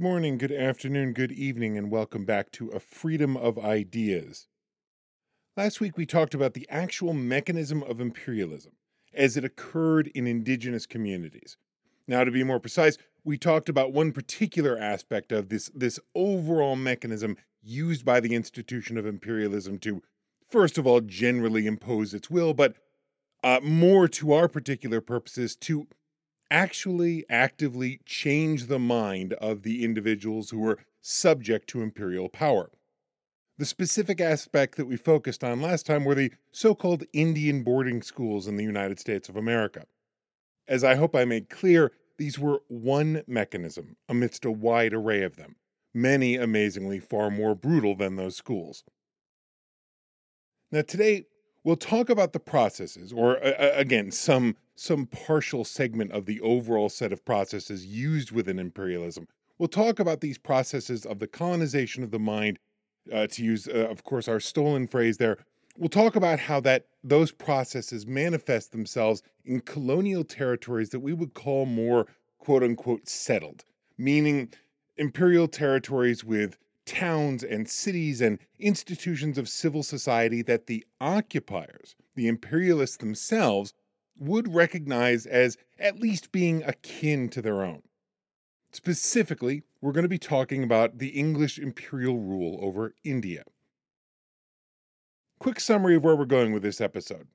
Good morning, good afternoon, good evening, and welcome back to A Freedom of Ideas. Last week we talked about the actual mechanism of imperialism as it occurred in indigenous communities. Now, to be more precise, we talked about one particular aspect of this, this overall mechanism used by the institution of imperialism to, first of all, generally impose its will, but uh, more to our particular purposes, to actually actively change the mind of the individuals who were subject to imperial power. The specific aspect that we focused on last time were the so called Indian boarding schools in the United States of America. As I hope I made clear, these were one mechanism amidst a wide array of them, many amazingly far more brutal than those schools. Now, today, we'll talk about the processes, or uh, again, some some partial segment of the overall set of processes used within imperialism. We'll talk about these processes of the colonization of the mind, uh, to use, uh, of course, our stolen phrase there. We'll talk about how that those processes manifest themselves in colonial territories that we would call more quote unquote settled, meaning imperial territories with towns and cities and institutions of civil society that the occupiers, the imperialists themselves, would recognize as at least being akin to their own. Specifically, we're going to be talking about the English imperial rule over India. Quick summary of where we're going with this episode.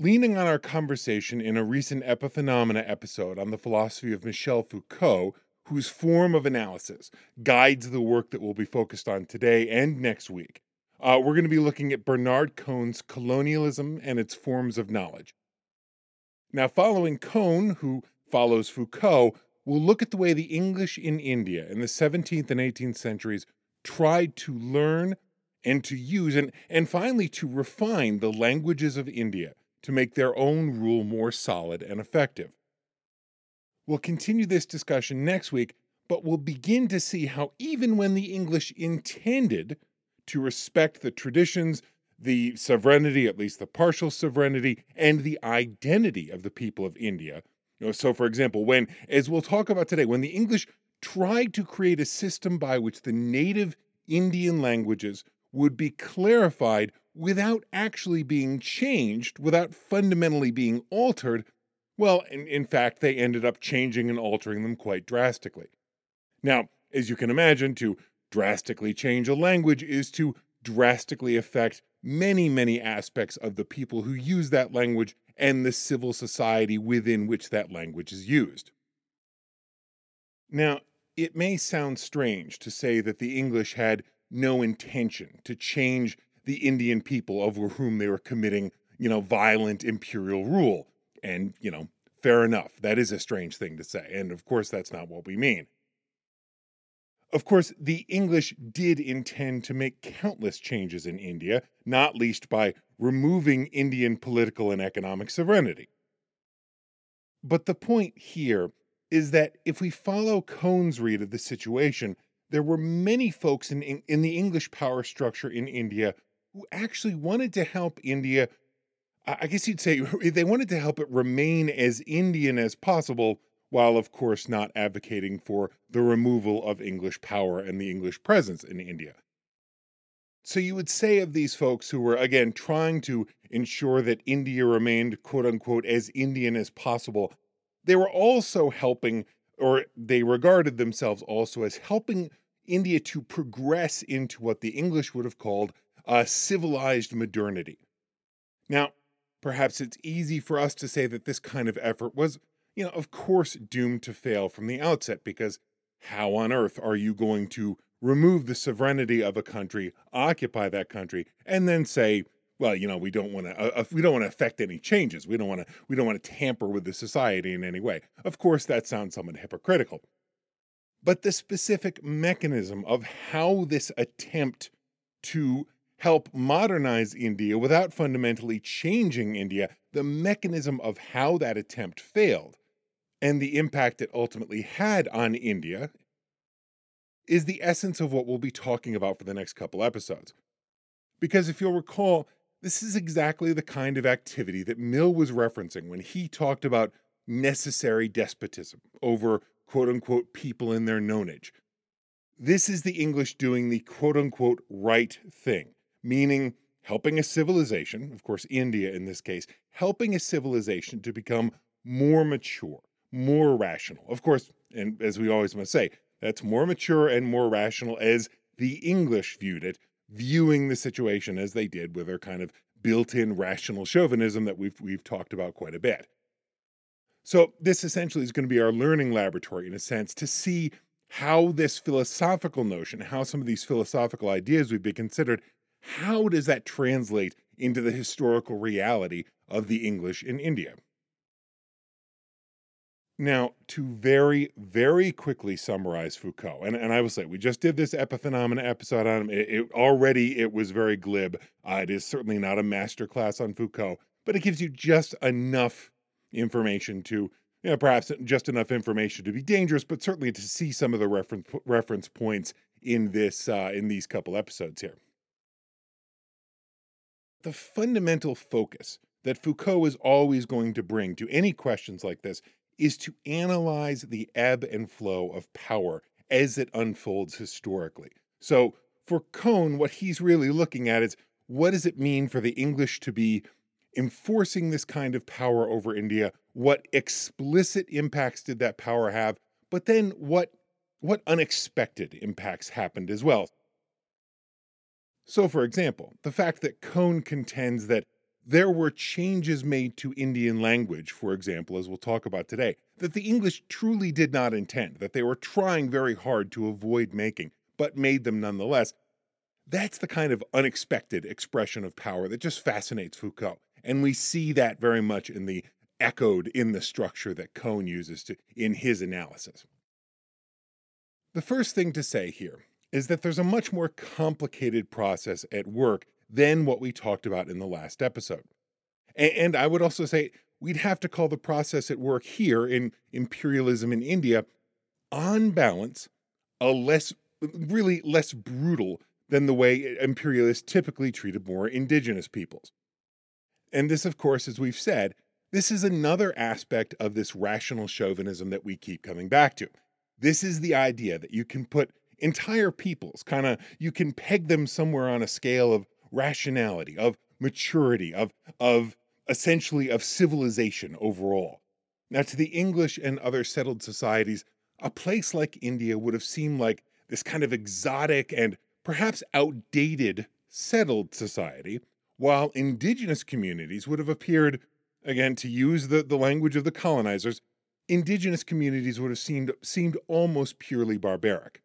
Leaning on our conversation in a recent Epiphenomena episode on the philosophy of Michel Foucault, whose form of analysis guides the work that we'll be focused on today and next week, uh, we're going to be looking at Bernard Cohn's Colonialism and its Forms of Knowledge. Now, following Cohn, who follows Foucault, we'll look at the way the English in India in the 17th and 18th centuries tried to learn and to use and, and finally to refine the languages of India to make their own rule more solid and effective. We'll continue this discussion next week, but we'll begin to see how, even when the English intended to respect the traditions, the sovereignty, at least the partial sovereignty, and the identity of the people of India. You know, so, for example, when, as we'll talk about today, when the English tried to create a system by which the native Indian languages would be clarified without actually being changed, without fundamentally being altered, well, in, in fact, they ended up changing and altering them quite drastically. Now, as you can imagine, to drastically change a language is to drastically affect many, many aspects of the people who use that language and the civil society within which that language is used. Now, it may sound strange to say that the English had no intention to change the Indian people over whom they were committing, you know, violent imperial rule. And, you know, fair enough. That is a strange thing to say. And of course, that's not what we mean. Of course, the English did intend to make countless changes in India, not least by removing Indian political and economic sovereignty. But the point here is that if we follow Cohn's read of the situation, there were many folks in, in, the English power structure in India who actually wanted to help India. I guess you'd say they wanted to help it remain as Indian as possible while of course not advocating for the removal of English power and the English presence in India. So you would say of these folks who were, again, trying to ensure that India remained, quote unquote, as Indian as possible, they were also helping, or they regarded themselves also as helping India to progress into what the English would have called a civilized modernity. Now, perhaps it's easy for us to say that this kind of effort was you know, of course, doomed to fail from the outset because how on earth are you going to remove the sovereignty of a country, occupy that country, and then say, well, you know, we don't want to uh, uh, we don't want to affect any changes. We don't want to we don't want to tamper with the society in any way. Of course, that sounds somewhat hypocritical. But the specific mechanism of how this attempt to help modernize India without fundamentally changing India, the mechanism of how that attempt failed and the impact it ultimately had on India is the essence of what we'll be talking about for the next couple episodes. Because if you'll recall, this is exactly the kind of activity that Mill was referencing when he talked about necessary despotism over quote unquote people in their nonage. this is the English doing the quote unquote right thing, meaning helping a civilization, of course, India in this case, helping a civilization to become more mature, more rational. Of course, and as we always must say, that's more mature and more rational as the English viewed it, viewing the situation as they did with their kind of built-in rational chauvinism that we've we've talked about quite a bit. So this essentially is going to be our learning laboratory in a sense to see how this philosophical notion, how some of these philosophical ideas we've been considered, how does that translate into the historical reality of the English in India? Now, to very, very quickly summarize Foucault, and, and I will say we just did this epiphenomena episode on him. It, it already it was very glib. Uh, it is certainly not a master class on Foucault, but it gives you just enough information to, you know, perhaps just enough information to be dangerous, but certainly to see some of the reference reference points in this uh, in these couple episodes here. The fundamental focus that Foucault is always going to bring to any questions like this is to analyze the ebb and flow of power as it unfolds historically. So for Cohn, what he's really looking at is what does it mean for the English to be enforcing this kind of power over India? What explicit impacts did that power have? But then what what unexpected impacts happened as well? So, for example, the fact that Cohn contends that there were changes made to Indian language, for example, as we'll talk about today, that the English truly did not intend, that they were trying very hard to avoid making, but made them nonetheless. That's the kind of unexpected expression of power that just fascinates Foucault. And we see that very much in the echoed in the structure that Cohn uses to, in his analysis. The first thing to say here is that there's a much more complicated process at work than what we talked about in the last episode. And, I would also say we'd have to call the process at work here in imperialism in India, on balance, a less, really less brutal than the way eh, imperialists typically treated more indigenous peoples. And this, of course, as we've said, this is another aspect of this rational chauvinism that we keep coming back to. This is the idea that you can put entire peoples, kind of, you can peg them somewhere on a scale of rationality, of maturity, of, of essentially of civilization overall. Now, to the English and other settled societies, a place like India would have seemed like this kind of exotic and perhaps outdated settled society, while indigenous communities would have appeared, again, to use the, the language of the colonizers, indigenous communities would have seemed, seemed almost purely barbaric.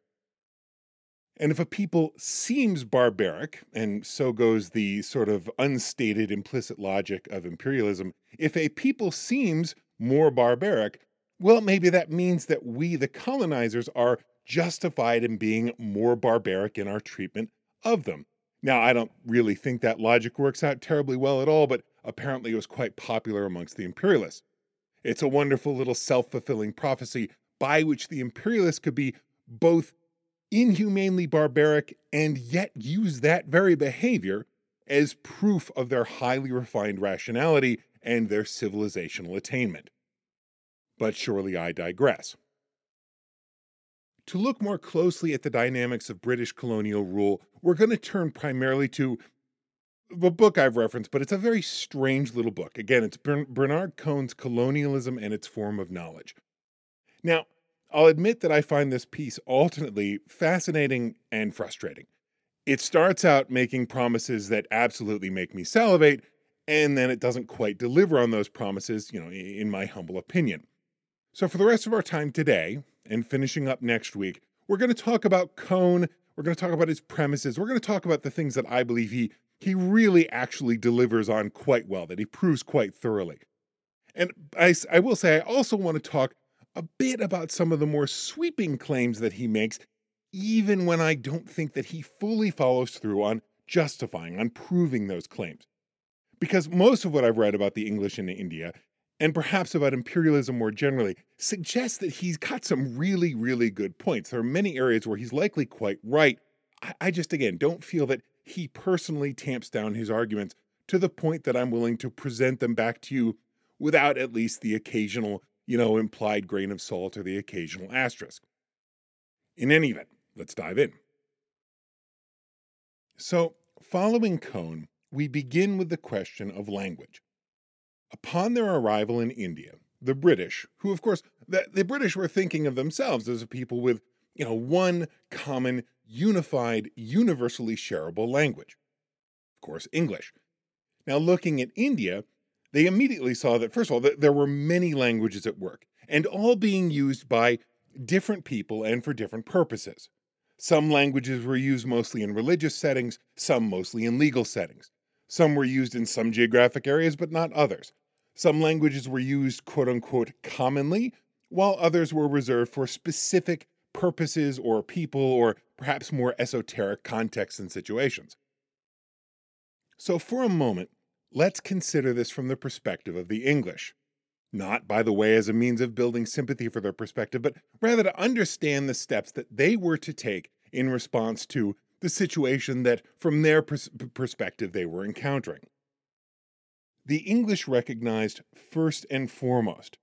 And if a people seems barbaric, and so goes the sort of unstated implicit logic of imperialism, if a people seems more barbaric, well, maybe that means that we, the colonizers, are justified in being more barbaric in our treatment of them. Now, I don't really think that logic works out terribly well at all, but apparently it was quite popular amongst the imperialists. It's a wonderful little self fulfilling prophecy by which the imperialists could be both inhumanely barbaric and yet use that very behavior as proof of their highly refined rationality and their civilizational attainment. But surely I digress. To look more closely at the dynamics of British colonial rule, we're going to turn primarily to a book I've referenced, but it's a very strange little book. Again, it's Bernard Cohn's Colonialism and Its Form of Knowledge. Now, I'll admit that I find this piece alternately fascinating and frustrating. It starts out making promises that absolutely make me salivate, and then it doesn't quite deliver on those promises, you know, in my humble opinion. So, for the rest of our time today, and finishing up next week, we're going to talk about Cohn. We're going to talk about his premises. We're going to talk about the things that I believe he he really actually delivers on quite well, that he proves quite thoroughly. And I, I will say, I also want to talk a bit about some of the more sweeping claims that he makes, even when I don't think that he fully follows through on justifying, on proving those claims. Because most of what I've read about the English in India, and perhaps about imperialism more generally, suggests that he's got some really, really good points. There are many areas where he's likely quite right. I, I just, again, don't feel that he personally tamps down his arguments to the point that I'm willing to present them back to you without at least the occasional you know, implied grain of salt or the occasional asterisk. In any event, Let's dive in. So, following Cohn, we begin with the question of language. Upon their arrival in India, the British, who of course the, the British were thinking of themselves as a people with, you know, one common, unified, universally shareable language. Of course, English. Now, looking at India, they immediately saw that, first of all, that there were many languages at work, and all being used by different people and for different purposes. Some languages were used mostly in religious settings, some mostly in legal settings. Some were used in some geographic areas, but not others. Some languages were used quote unquote commonly, while others were reserved for specific purposes or people or perhaps more esoteric contexts and situations. So, for a moment, let's consider this from the perspective of the English. Not, by the way, as a means of building sympathy for their perspective, but rather to understand the steps that they were to take in response to the situation that, from their pers- perspective, they were encountering. The English recognized first and foremost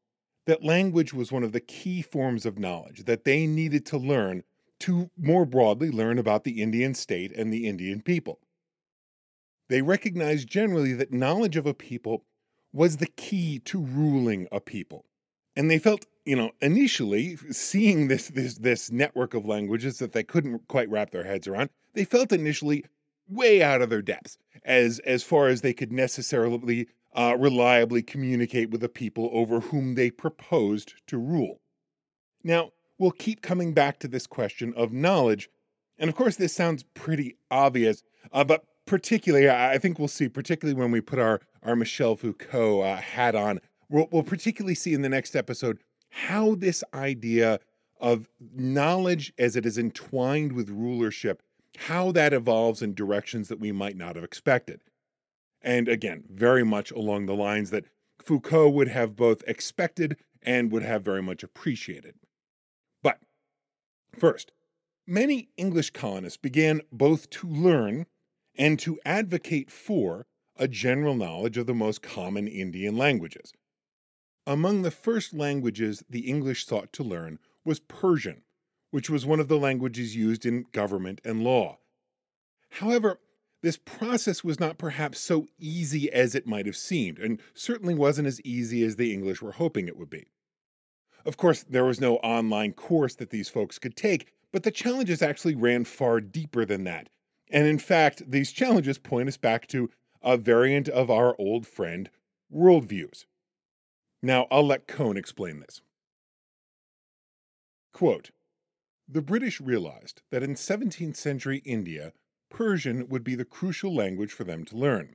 that language was one of the key forms of knowledge that they needed to learn to more broadly learn about the Indian state and the Indian people. They recognized generally that knowledge of a people was the key to ruling a people. And they felt, you know, initially seeing this this this network of languages that they couldn't quite wrap their heads around, they felt initially way out of their depths as as far as they could necessarily uh, reliably communicate with the people over whom they proposed to rule. Now, we'll keep coming back to this question of knowledge, and of course, this sounds pretty obvious, uh, but particularly, I think we'll see, particularly when we put our, our Michel Foucault uh, hat on, we'll, we'll particularly see in the next episode how this idea of knowledge as it is entwined with rulership, how that evolves in directions that we might not have expected. And again, very much along the lines that Foucault would have both expected and would have very much appreciated. But first, many English colonists began both to learn and to advocate for a general knowledge of the most common Indian languages. Among the first languages the English sought to learn was Persian, which was one of the languages used in government and law. However, this process was not perhaps so easy as it might have seemed, and certainly wasn't as easy as the English were hoping it would be. Of course, there was no online course that these folks could take, but the challenges actually ran far deeper than that, and in fact, these challenges point us back to a variant of our old friend, worldviews. Now, I'll let Cohn explain this. Quote The British realized that in 17th century India, Persian would be the crucial language for them to learn.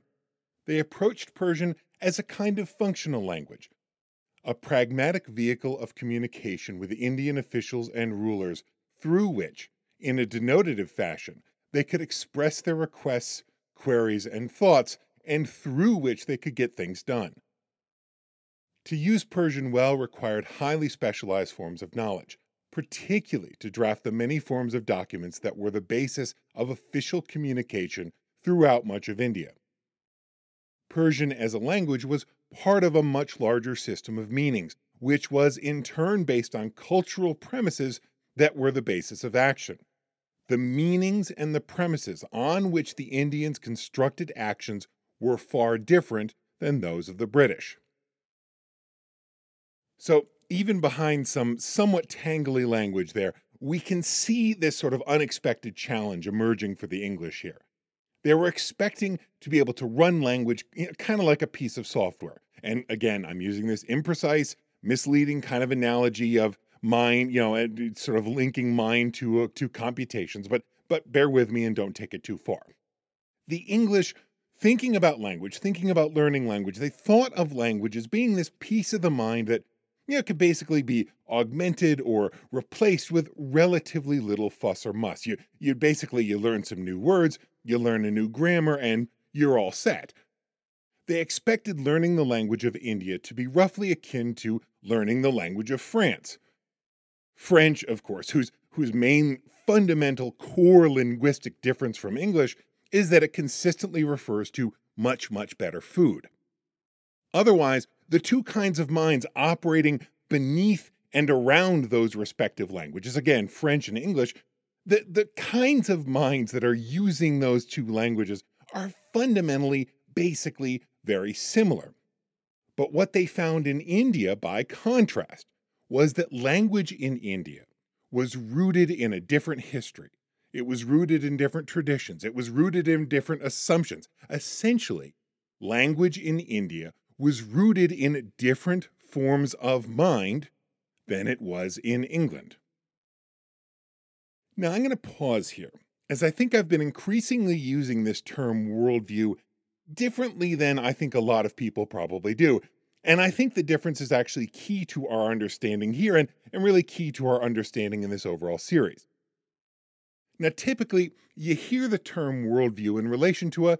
They approached Persian as a kind of functional language, a pragmatic vehicle of communication with Indian officials and rulers through which, in a denotative fashion, they could express their requests, queries, and thoughts, and through which they could get things done. To use Persian well required highly specialized forms of knowledge, particularly to draft the many forms of documents that were the basis of official communication throughout much of India. Persian as a language was part of a much larger system of meanings, which was in turn based on cultural premises that were the basis of action the meanings and the premises on which the Indians constructed actions were far different than those of the British. So, even behind some somewhat tangly language there, we can see this sort of unexpected challenge emerging for the English here. They were expecting to be able to run language you know, kind of like a piece of software. And again, I'm using this imprecise, misleading kind of analogy of mind, you know, sort of linking mind to uh, to computations, but but bear with me and don't take it too far. The English thinking about language, thinking about learning language, they thought of language as being this piece of the mind that you know, could basically be augmented or replaced with relatively little fuss or muss. You you basically you learn some new words, you learn a new grammar, and you're all set. They expected learning the language of India to be roughly akin to learning the language of France, French, of course, whose, whose main fundamental core linguistic difference from English is that it consistently refers to much, much better food. Otherwise, the two kinds of minds operating beneath and around those respective languages, again, French and English, the, the kinds of minds that are using those two languages are fundamentally, basically very similar. But what they found in India, by contrast, was that language in India was rooted in a different history. It was rooted in different traditions. It was rooted in different assumptions. Essentially, language in India was rooted in different forms of mind than it was in England. Now, I'm going to pause here, as I think I've been increasingly using this term worldview differently than I think a lot of people probably do. And I think the difference is actually key to our understanding here and, and really key to our understanding in this overall series. Now, typically, you hear the term worldview in relation to a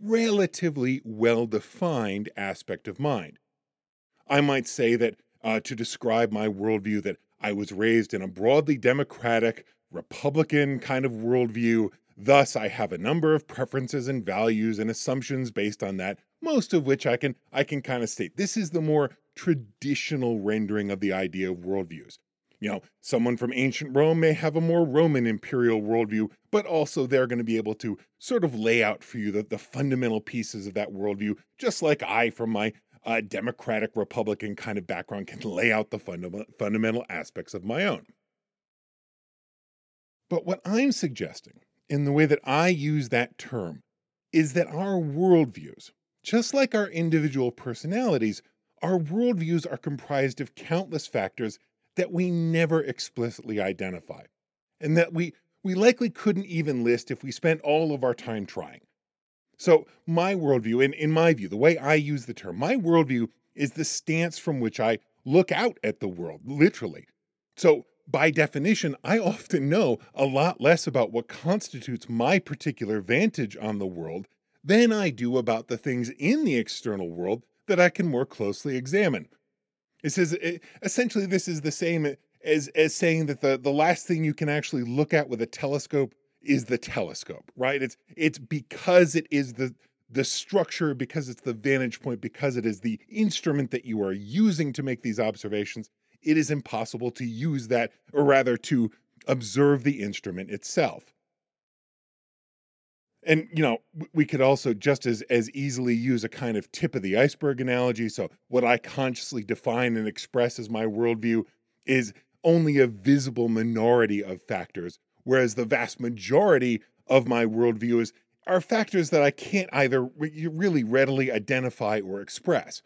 relatively well defined aspect of mind. I might say that uh, to describe my worldview, that I was raised in a broadly democratic, Republican kind of worldview. Thus, I have a number of preferences and values and assumptions based on that, most of which I can I can kind of state. This is the more traditional rendering of the idea of worldviews. You know, someone from ancient Rome may have a more Roman imperial worldview, but also they're going to be able to sort of lay out for you the, the fundamental pieces of that worldview, just like I, from my uh, democratic Republican kind of background, can lay out the funda- fundamental aspects of my own. But what I'm suggesting, in the way that I use that term, is that our worldviews, just like our individual personalities, our worldviews are comprised of countless factors that we never explicitly identify, and that we, we likely couldn't even list if we spent all of our time trying. So, my worldview, and in my view, the way I use the term, my worldview is the stance from which I look out at the world, literally. So, by definition, I often know a lot less about what constitutes my particular vantage on the world than I do about the things in the external world that I can more closely examine. It says essentially this is the same as as saying that the the last thing you can actually look at with a telescope is the telescope, right? It's it's because it is the the structure, because it's the vantage point, because it is the instrument that you are using to make these observations it is impossible to use that, or rather to observe the instrument itself. And you know, we could also just as as easily use a kind of tip of the iceberg analogy. So, what I consciously define and express as my worldview is only a visible minority of factors, whereas the vast majority of my worldview is are factors that I can't either really readily identify or express.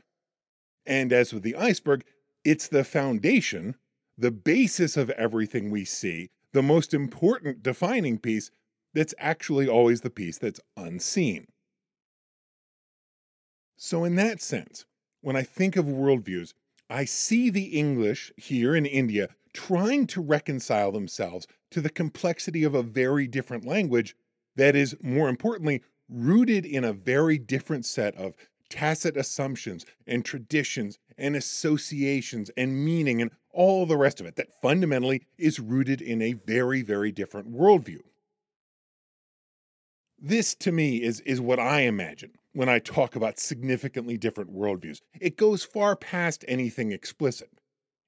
And as with the iceberg, it's the foundation, the basis of everything we see, the most important defining piece that's actually always the piece that's unseen. So, in that sense, when I think of worldviews, I see the English here in India trying to reconcile themselves to the complexity of a very different language that is, more importantly, rooted in a very different set of tacit assumptions and traditions and associations and meaning and all the rest of it that fundamentally is rooted in a very, very different worldview. This to me is, is what I imagine when I talk about significantly different worldviews. It goes far past anything explicit.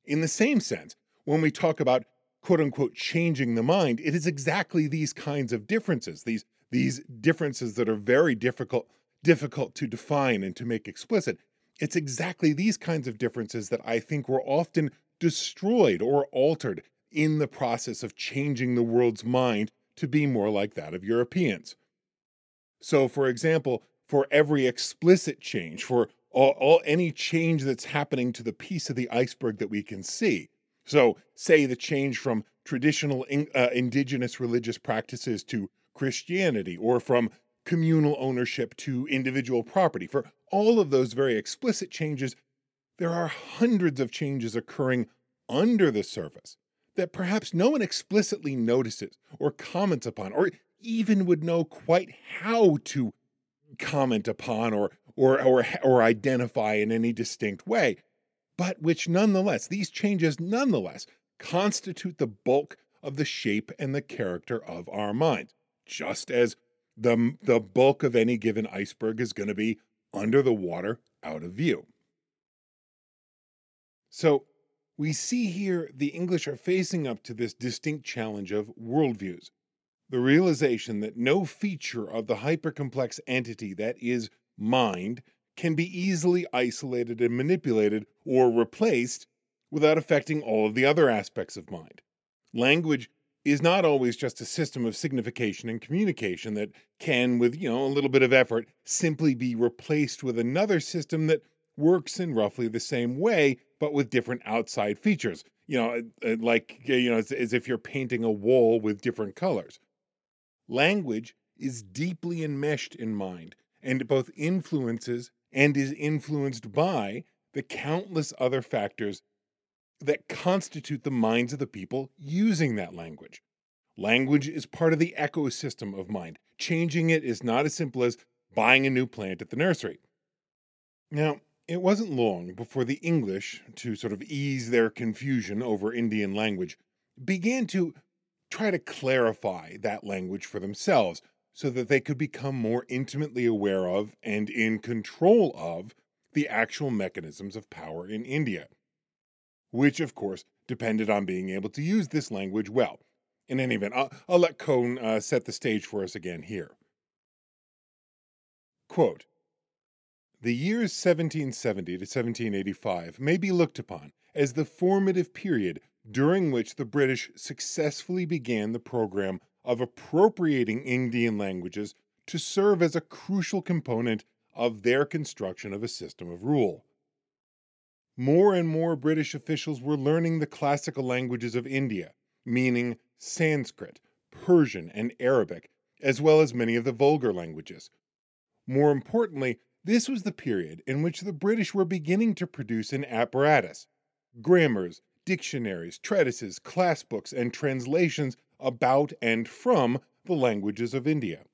In the same sense, when we talk about quote unquote changing the mind, it is exactly these kinds of differences, these, these differences that are very difficult difficult to define and to make explicit. It's exactly these kinds of differences that I think were often destroyed or altered in the process of changing the world's mind to be more like that of Europeans. So, for example, for every explicit change, for all, all, any change that's happening to the piece of the iceberg that we can see. So, say the change from traditional in, uh, indigenous religious practices to Christianity, or from communal ownership to individual property. For all of those very explicit changes, there are hundreds of changes occurring under the surface that perhaps no one explicitly notices or comments upon, or even would know quite how to comment upon or, or, or, or identify in any distinct way, but which nonetheless, these changes nonetheless constitute the bulk of the shape and the character of our minds, just as the, the bulk of any given iceberg is going to be under the water out of view. So, We see here the English are facing up to this distinct challenge of worldviews. The realization that no feature of the hypercomplex entity that is mind can be easily isolated and manipulated or replaced without affecting all of the other aspects of mind. Language is not always just a system of signification and communication that can, with you know a little bit of effort, simply be replaced with another system that works in roughly the same way, but with different outside features. You know, like you know, as, as if you're painting a wall with different colors. Language is deeply enmeshed in mind, and both influences and is influenced by the countless other factors that constitute the minds of the people using that language. Language is part of the ecosystem of mind. Changing it is not as simple as buying a new plant at the nursery. Now, it wasn't long before the English, to sort of ease their confusion over Indian language, began to try to clarify that language for themselves so that they could become more intimately aware of and in control of the actual mechanisms of power in India, which, of course, depended on being able to use this language well. In any event, I'll, I'll let Cohn uh, set the stage for us again here. Quote the years 1770 to 1785 may be looked upon as the formative period during which the British successfully began the program of appropriating Indian languages to serve as a crucial component of their construction of a system of rule. More and more British officials were learning the classical languages of India, meaning Sanskrit, Persian, and Arabic, as well as many of the vulgar languages. More importantly, this was the period in which the British were beginning to produce an apparatus grammars, dictionaries, treatises, class books, and translations about and from the languages of India.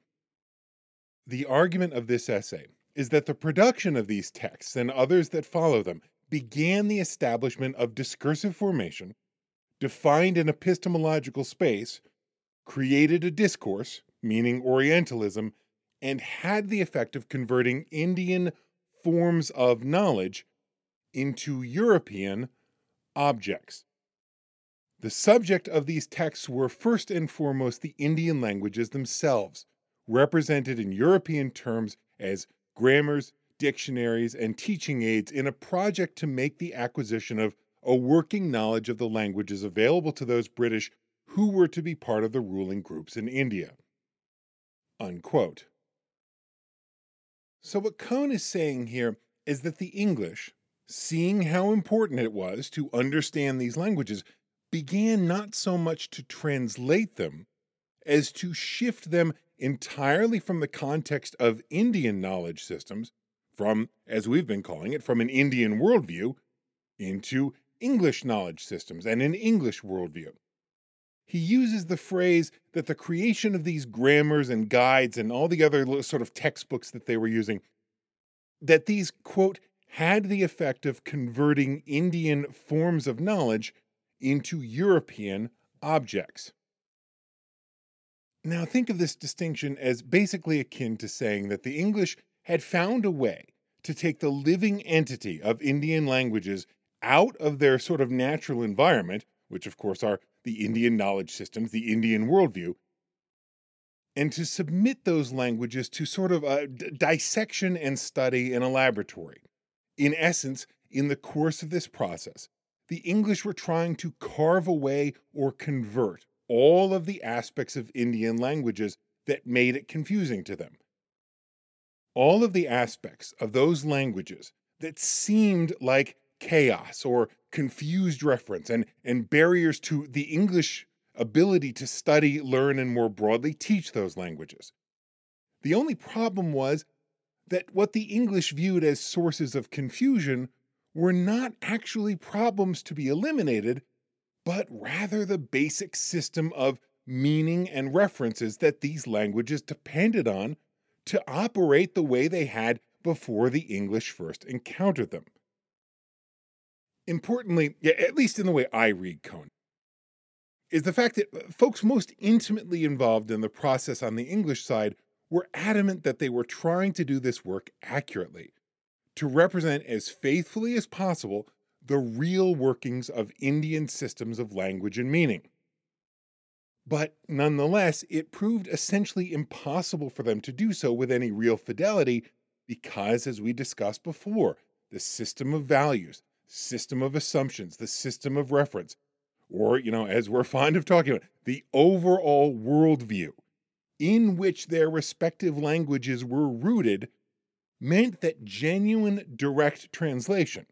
The argument of this essay is that the production of these texts and others that follow them began the establishment of discursive formation, defined an epistemological space, created a discourse, meaning Orientalism, and had the effect of converting Indian forms of knowledge into European objects. The subject of these texts were first and foremost the Indian languages themselves, represented in European terms as grammars, dictionaries, and teaching aids in a project to make the acquisition of a working knowledge of the languages available to those British who were to be part of the ruling groups in India. Unquote. So, what Cohn is saying here is that the English, seeing how important it was to understand these languages, began not so much to translate them as to shift them entirely from the context of Indian knowledge systems, from, as we've been calling it, from an Indian worldview, into English knowledge systems and an English worldview he uses the phrase that the creation of these grammars and guides and all the other sort of textbooks that they were using, that these, quote, had the effect of converting Indian forms of knowledge into European objects. Now, think of this distinction as basically akin to saying that the English had found a way to take the living entity of Indian languages out of their sort of natural environment, which of course are the Indian knowledge systems, the Indian worldview, and to submit those languages to sort of a d- dissection and study in a laboratory. In essence, in the course of this process, the English were trying to carve away or convert all of the aspects of Indian languages that made it confusing to them. All of the aspects of those languages that seemed like chaos or confused reference and, and barriers to the English ability to study, learn, and more broadly teach those languages. The only problem was that what the English viewed as sources of confusion were not actually problems to be eliminated, but rather the basic system of meaning and references that these languages depended on to operate the way they had before the English first encountered them. Importantly, at least in the way I read Cohn, is the fact that uh, folks most intimately involved in the process on the English side were adamant that they were trying to do this work accurately, to represent as faithfully as possible the real workings of Indian systems of language and meaning. But nonetheless, it proved essentially impossible for them to do so with any real fidelity because, as we discussed before, the system of values, system of assumptions, the system of reference, or, you know, as we're fond of talking about, the overall worldview in which their respective languages were rooted meant that genuine direct translation,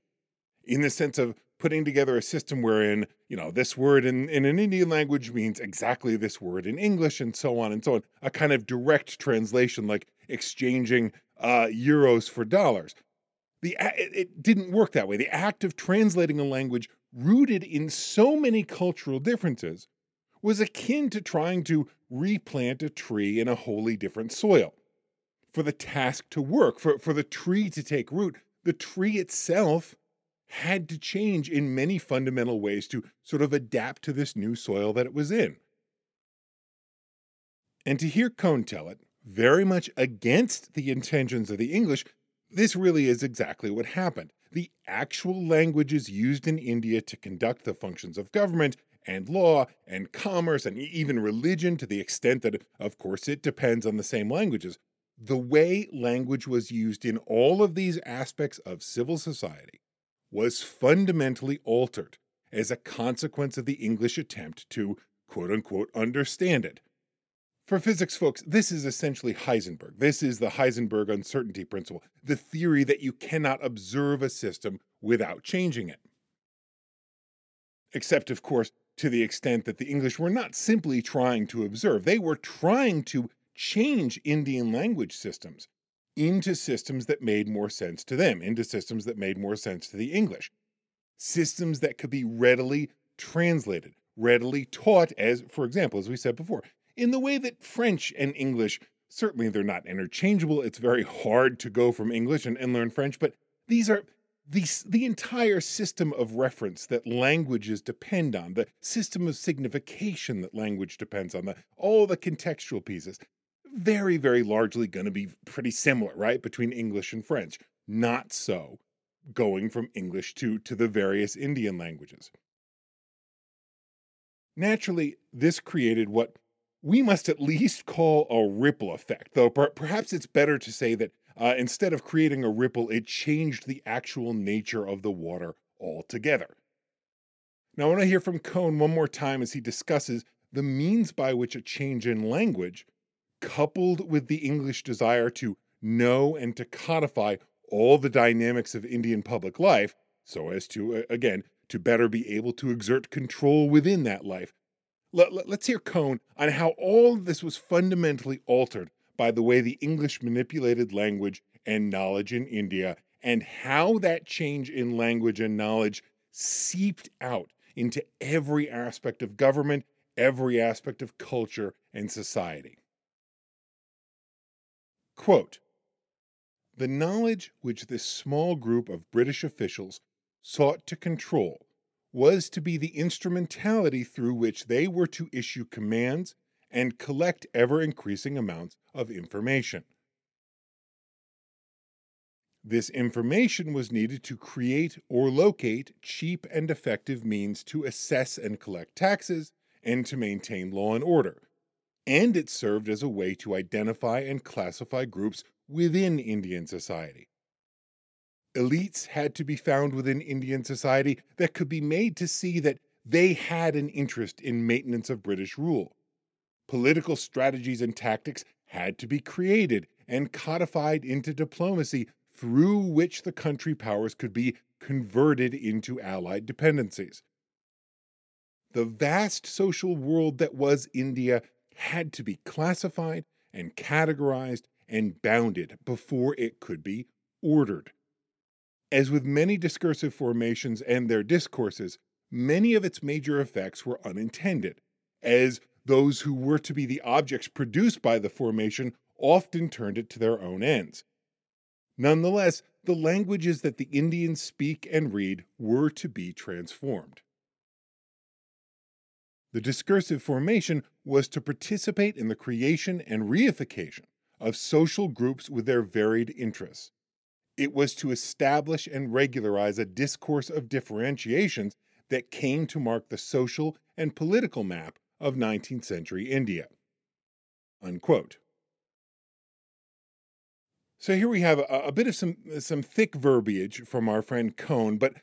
in the sense of putting together a system wherein, you know, this word in, in an Indian language means exactly this word in English and so on and so on, a kind of direct translation like exchanging uh, euros for dollars. The, it didn't work that way. The act of translating a language rooted in so many cultural differences was akin to trying to replant a tree in a wholly different soil. For the task to work, for, for the tree to take root, the tree itself had to change in many fundamental ways to sort of adapt to this new soil that it was in. And to hear Cohn tell it, very much against the intentions of the English, this really is exactly what happened. The actual languages used in India to conduct the functions of government and law and commerce and even religion, to the extent that, of course, it depends on the same languages. The way language was used in all of these aspects of civil society was fundamentally altered as a consequence of the English attempt to quote unquote understand it. For physics folks, this is essentially Heisenberg. This is the Heisenberg uncertainty principle, the theory that you cannot observe a system without changing it. Except, of course, to the extent that the English were not simply trying to observe, they were trying to change Indian language systems into systems that made more sense to them, into systems that made more sense to the English, systems that could be readily translated, readily taught, as, for example, as we said before, in the way that French and English certainly they're not interchangeable. It's very hard to go from English and, and learn French, but these are the, the entire system of reference that languages depend on, the system of signification that language depends on, the, all the contextual pieces, very, very largely going to be pretty similar, right, between English and French. Not so going from English to, to the various Indian languages. Naturally, this created what we must at least call a ripple effect, though per- perhaps it's better to say that uh, instead of creating a ripple, it changed the actual nature of the water altogether. Now, I want to hear from Cohn one more time as he discusses the means by which a change in language, coupled with the English desire to know and to codify all the dynamics of Indian public life, so as to, again, to better be able to exert control within that life. Let, us hear Cohn on how all this was fundamentally altered by the way the English manipulated language and knowledge in India, and how that change in language and knowledge seeped out into every aspect of government, every aspect of culture and society. Quote The knowledge which this small group of British officials sought to control was to be the instrumentality through which they were to issue commands and collect ever increasing amounts of information. This information was needed to create or locate cheap and effective means to assess and collect taxes and to maintain law and order. And it served as a way to identify and classify groups within Indian society. Elites had to be found within Indian society that could be made to see that they had an interest in maintenance of British rule political strategies and tactics had to be created and codified into diplomacy through which the country powers could be converted into allied dependencies. The vast social world that was India had to be classified and categorized and bounded before it could be ordered. As with many discursive formations and their discourses, many of its major effects were unintended, as those who were to be the objects produced by the formation often turned it to their own ends. Nonetheless, the languages that the Indians speak and read were to be transformed. The discursive formation was to participate in the creation and reification of social groups with their varied interests, It was to establish and regularize a discourse of differentiations that came to mark the social and political map of 19th century India. Unquote. So here we have a, a, bit of some some thick verbiage from our friend Cohn, but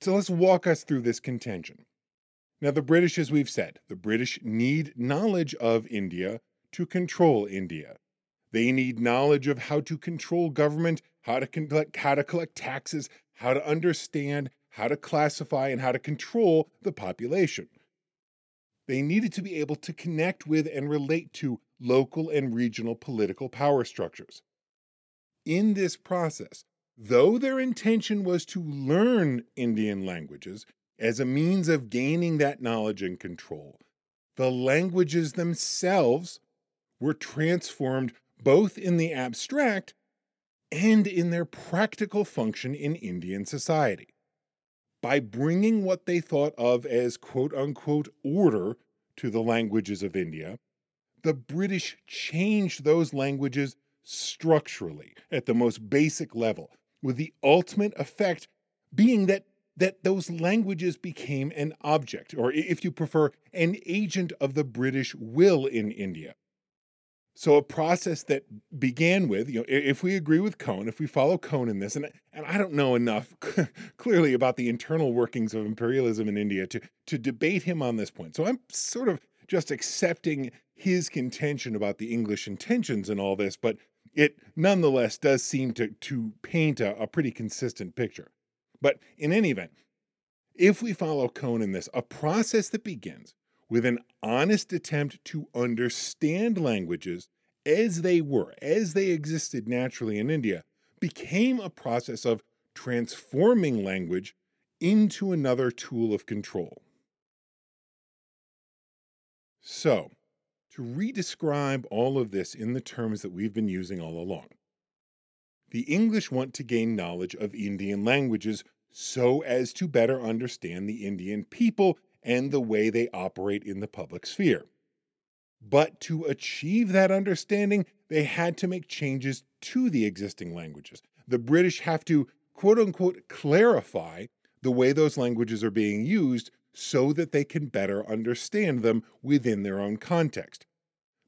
so let's walk us through this contention. Now, the British, as we've said, the British need knowledge of India to control India. They need knowledge of how to control government, how to collect, how to collect taxes, how to understand, how to classify, and how to control the population. They needed to be able to connect with and relate to local and regional political power structures. In this process, though their intention was to learn Indian languages, as a means of gaining that knowledge and control. The languages themselves were transformed both in the abstract and in their practical function in Indian society. By bringing what they thought of as quote unquote order to the languages of India, the British changed those languages structurally at the most basic level, with the ultimate effect being that that those languages became an object, or if you prefer, an agent of the British will in India. So a process that began with, you know, if we agree with Cohn, if we follow Cohn in this, and, and I don't know enough clearly about the internal workings of imperialism in India to, to debate him on this point. So I'm sort of just accepting his contention about the English intentions and all this, but it nonetheless does seem to, to paint a, a pretty consistent picture. But in any event, if we follow Cohn in this, a process that begins with an honest attempt to understand languages as they were, as they existed naturally in India, became a process of transforming language into another tool of control. So, to redescribe all of this in the terms that we've been using all along, the English want to gain knowledge of Indian languages so as to better understand the Indian people and the way they operate in the public sphere. But to achieve that understanding, they had to make changes to the existing languages. The British have to, quote unquote, clarify the way those languages are being used so that they can better understand them within their own context.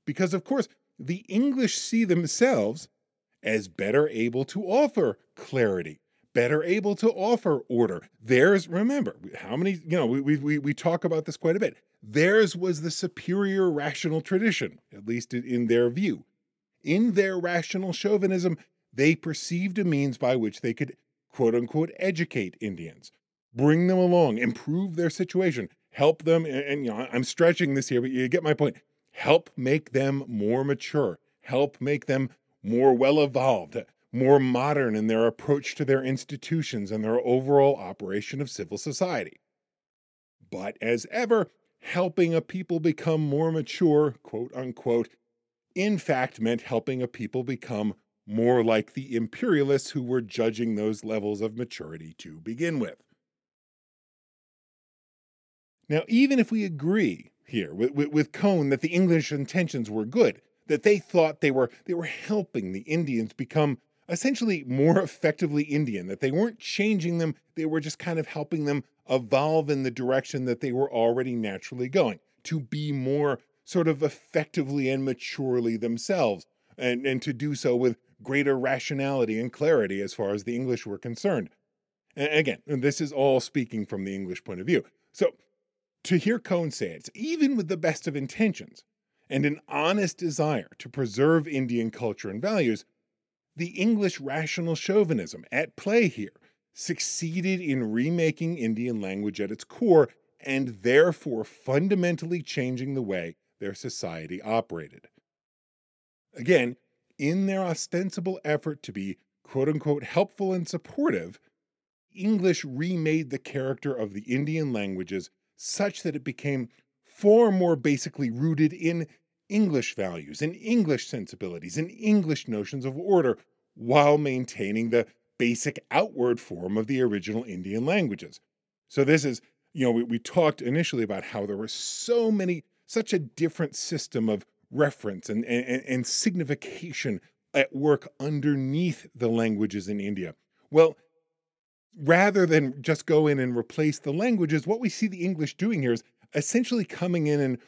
Because, of course, the English see themselves as better able to offer clarity, better able to offer order. Theirs, remember, how many, you know, we, we, we talk about this quite a bit. Theirs was the superior rational tradition, at least in their view. In their rational chauvinism, they perceived a means by which they could, quote unquote, educate Indians, bring them along, improve their situation, help them. And, and you know, I'm stretching this here, but you get my point. Help make them more mature, help make them more well evolved, more modern in their approach to their institutions and their overall operation of civil society. But as ever, helping a people become more mature, quote unquote, in fact meant helping a people become more like the imperialists who were judging those levels of maturity to begin with. Now, even if we agree here with, with, with Cohn that the English intentions were good, that they thought they were they were helping the Indians become essentially more effectively Indian, that they weren't changing them, they were just kind of helping them evolve in the direction that they were already naturally going, to be more sort of effectively and maturely themselves, and, and to do so with greater rationality and clarity as far as the English were concerned. And again, this is all speaking from the English point of view. So to hear Cohn say it, even with the best of intentions, and an honest desire to preserve Indian culture and values, the English rational chauvinism at play here succeeded in remaking Indian language at its core and therefore fundamentally changing the way their society operated. Again, in their ostensible effort to be quote unquote helpful and supportive, English remade the character of the Indian languages such that it became far more basically rooted in English values and English sensibilities and English notions of order while maintaining the basic outward form of the original Indian languages. So, this is, you know, we, we talked initially about how there were so many, such a different system of reference and, and, and signification at work underneath the languages in India. Well, rather than just go in and replace the languages, what we see the English doing here is essentially coming in and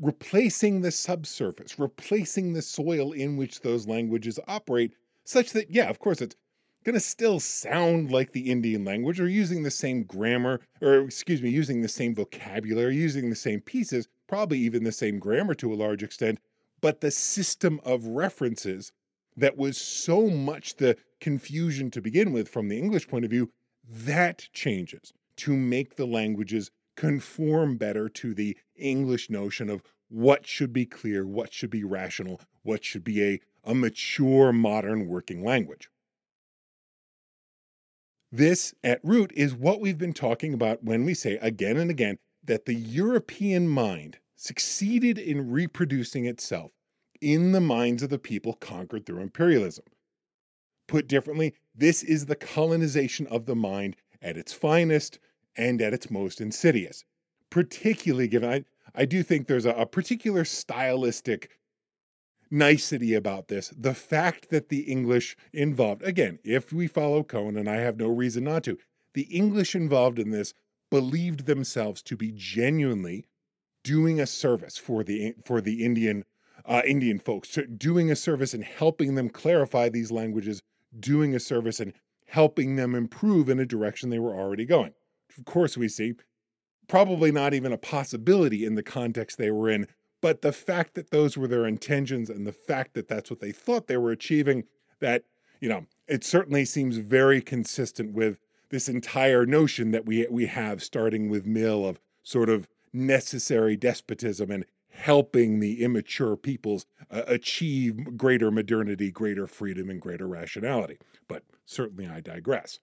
replacing the subsurface, replacing the soil in which those languages operate, such that, yeah, of course, it's going to still sound like the Indian language or using the same grammar, or excuse me, using the same vocabulary, using the same pieces, probably even the same grammar to a large extent, but the system of references that was so much the confusion to begin with from the English point of view, that changes to make the languages conform better to the English notion of what should be clear, what should be rational, what should be a, a mature modern working language. This, at root, is what we've been talking about when we say again and again that the European mind succeeded in reproducing itself in the minds of the people conquered through imperialism. Put differently, this is the colonization of the mind at its finest and at its most insidious. Particularly given, I, I do think there's a, a particular stylistic nicety about this. The fact that the English involved, again, if we follow Cohn, and I have no reason not to, the English involved in this believed themselves to be genuinely doing a service for the for the Indian uh, Indian folks, doing a service and helping them clarify these languages, doing a service and helping them improve in a direction they were already going. Of course, we see probably not even a possibility in the context they were in, but the fact that those were their intentions and the fact that that's what they thought they were achieving, that, you know, it certainly seems very consistent with this entire notion that we we have starting with Mill of sort of necessary despotism and helping the immature peoples uh, achieve greater modernity, greater freedom, and greater rationality. But certainly I digress.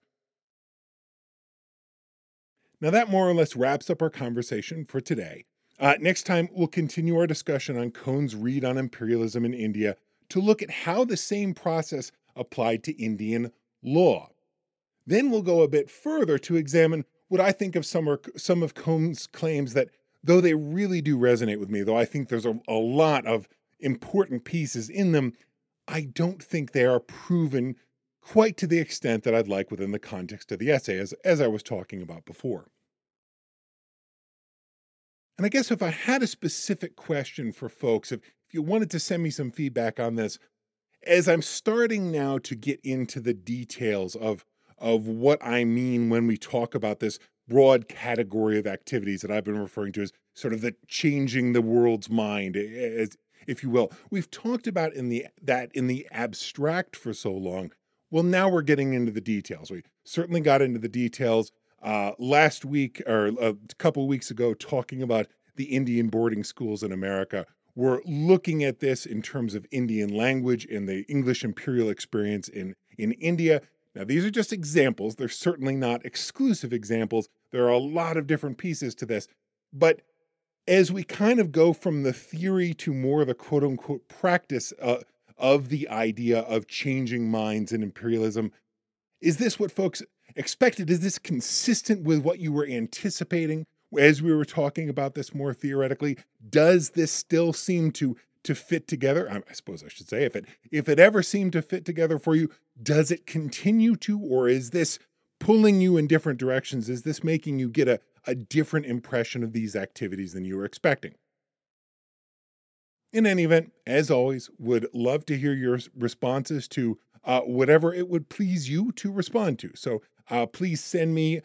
Now, that more or less wraps up our conversation for today. Uh, next time, we'll continue our discussion on Cohn's read on imperialism in India to look at how the same process applied to Indian law. Then we'll go a bit further to examine what I think of some, some of Cohn's claims that though they really do resonate with me, though I think there's a, a lot of important pieces in them, I don't think they are proven quite to the extent that I'd like within the context of the essay, as, as I was talking about before. And I guess if I had a specific question for folks, if, if you wanted to send me some feedback on this, as I'm starting now to get into the details of, of what I mean when we talk about this broad category of activities that I've been referring to as sort of the changing the world's mind, as, if you will. We've talked about in the that in the abstract for so long. Well, now we're getting into the details. We certainly got into the details uh, last week or a couple weeks ago, talking about the Indian boarding schools in America. We're looking at this in terms of Indian language and the English imperial experience in in India. Now, these are just examples. They're certainly not exclusive examples. There are a lot of different pieces to this. But as we kind of go from the theory to more of the quote unquote practice uh, of the idea of changing minds and imperialism, is this what folks expected? Is this consistent with what you were anticipating as we were talking about this more theoretically? Does this still seem to to fit together? I suppose I should say if it if it ever seemed to fit together for you, does it continue to or is this pulling you in different directions? Is this making you get a, a different impression of these activities than you were expecting? In any event, as always, would love to hear your responses to uh, whatever it would please you to respond to. So uh, please send me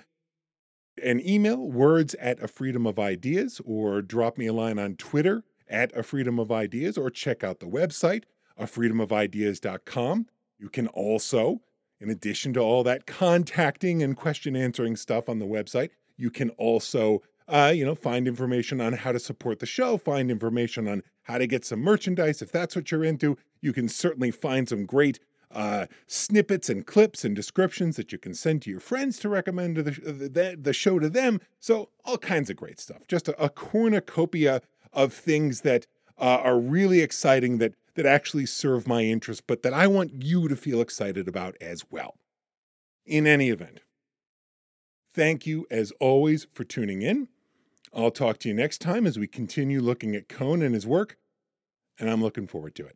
an email, words at a freedom of ideas, or drop me a line on Twitter at A Freedom of Ideas or check out the website, afreedomofideas.com. You can also, in addition to all that contacting and question answering stuff on the website, you can also uh, you know, find information on how to support the show, find information on how to get some merchandise. If that's what you're into, you can certainly find some great uh, snippets and clips and descriptions that you can send to your friends to recommend the, the, the show to them. So, all kinds of great stuff. Just a, a cornucopia of things that uh, are really exciting that that actually serve my interest, but that I want you to feel excited about as well. In any event, thank you as always for tuning in. I'll talk to you next time as we continue looking at Cohn and his work, and I'm looking forward to it.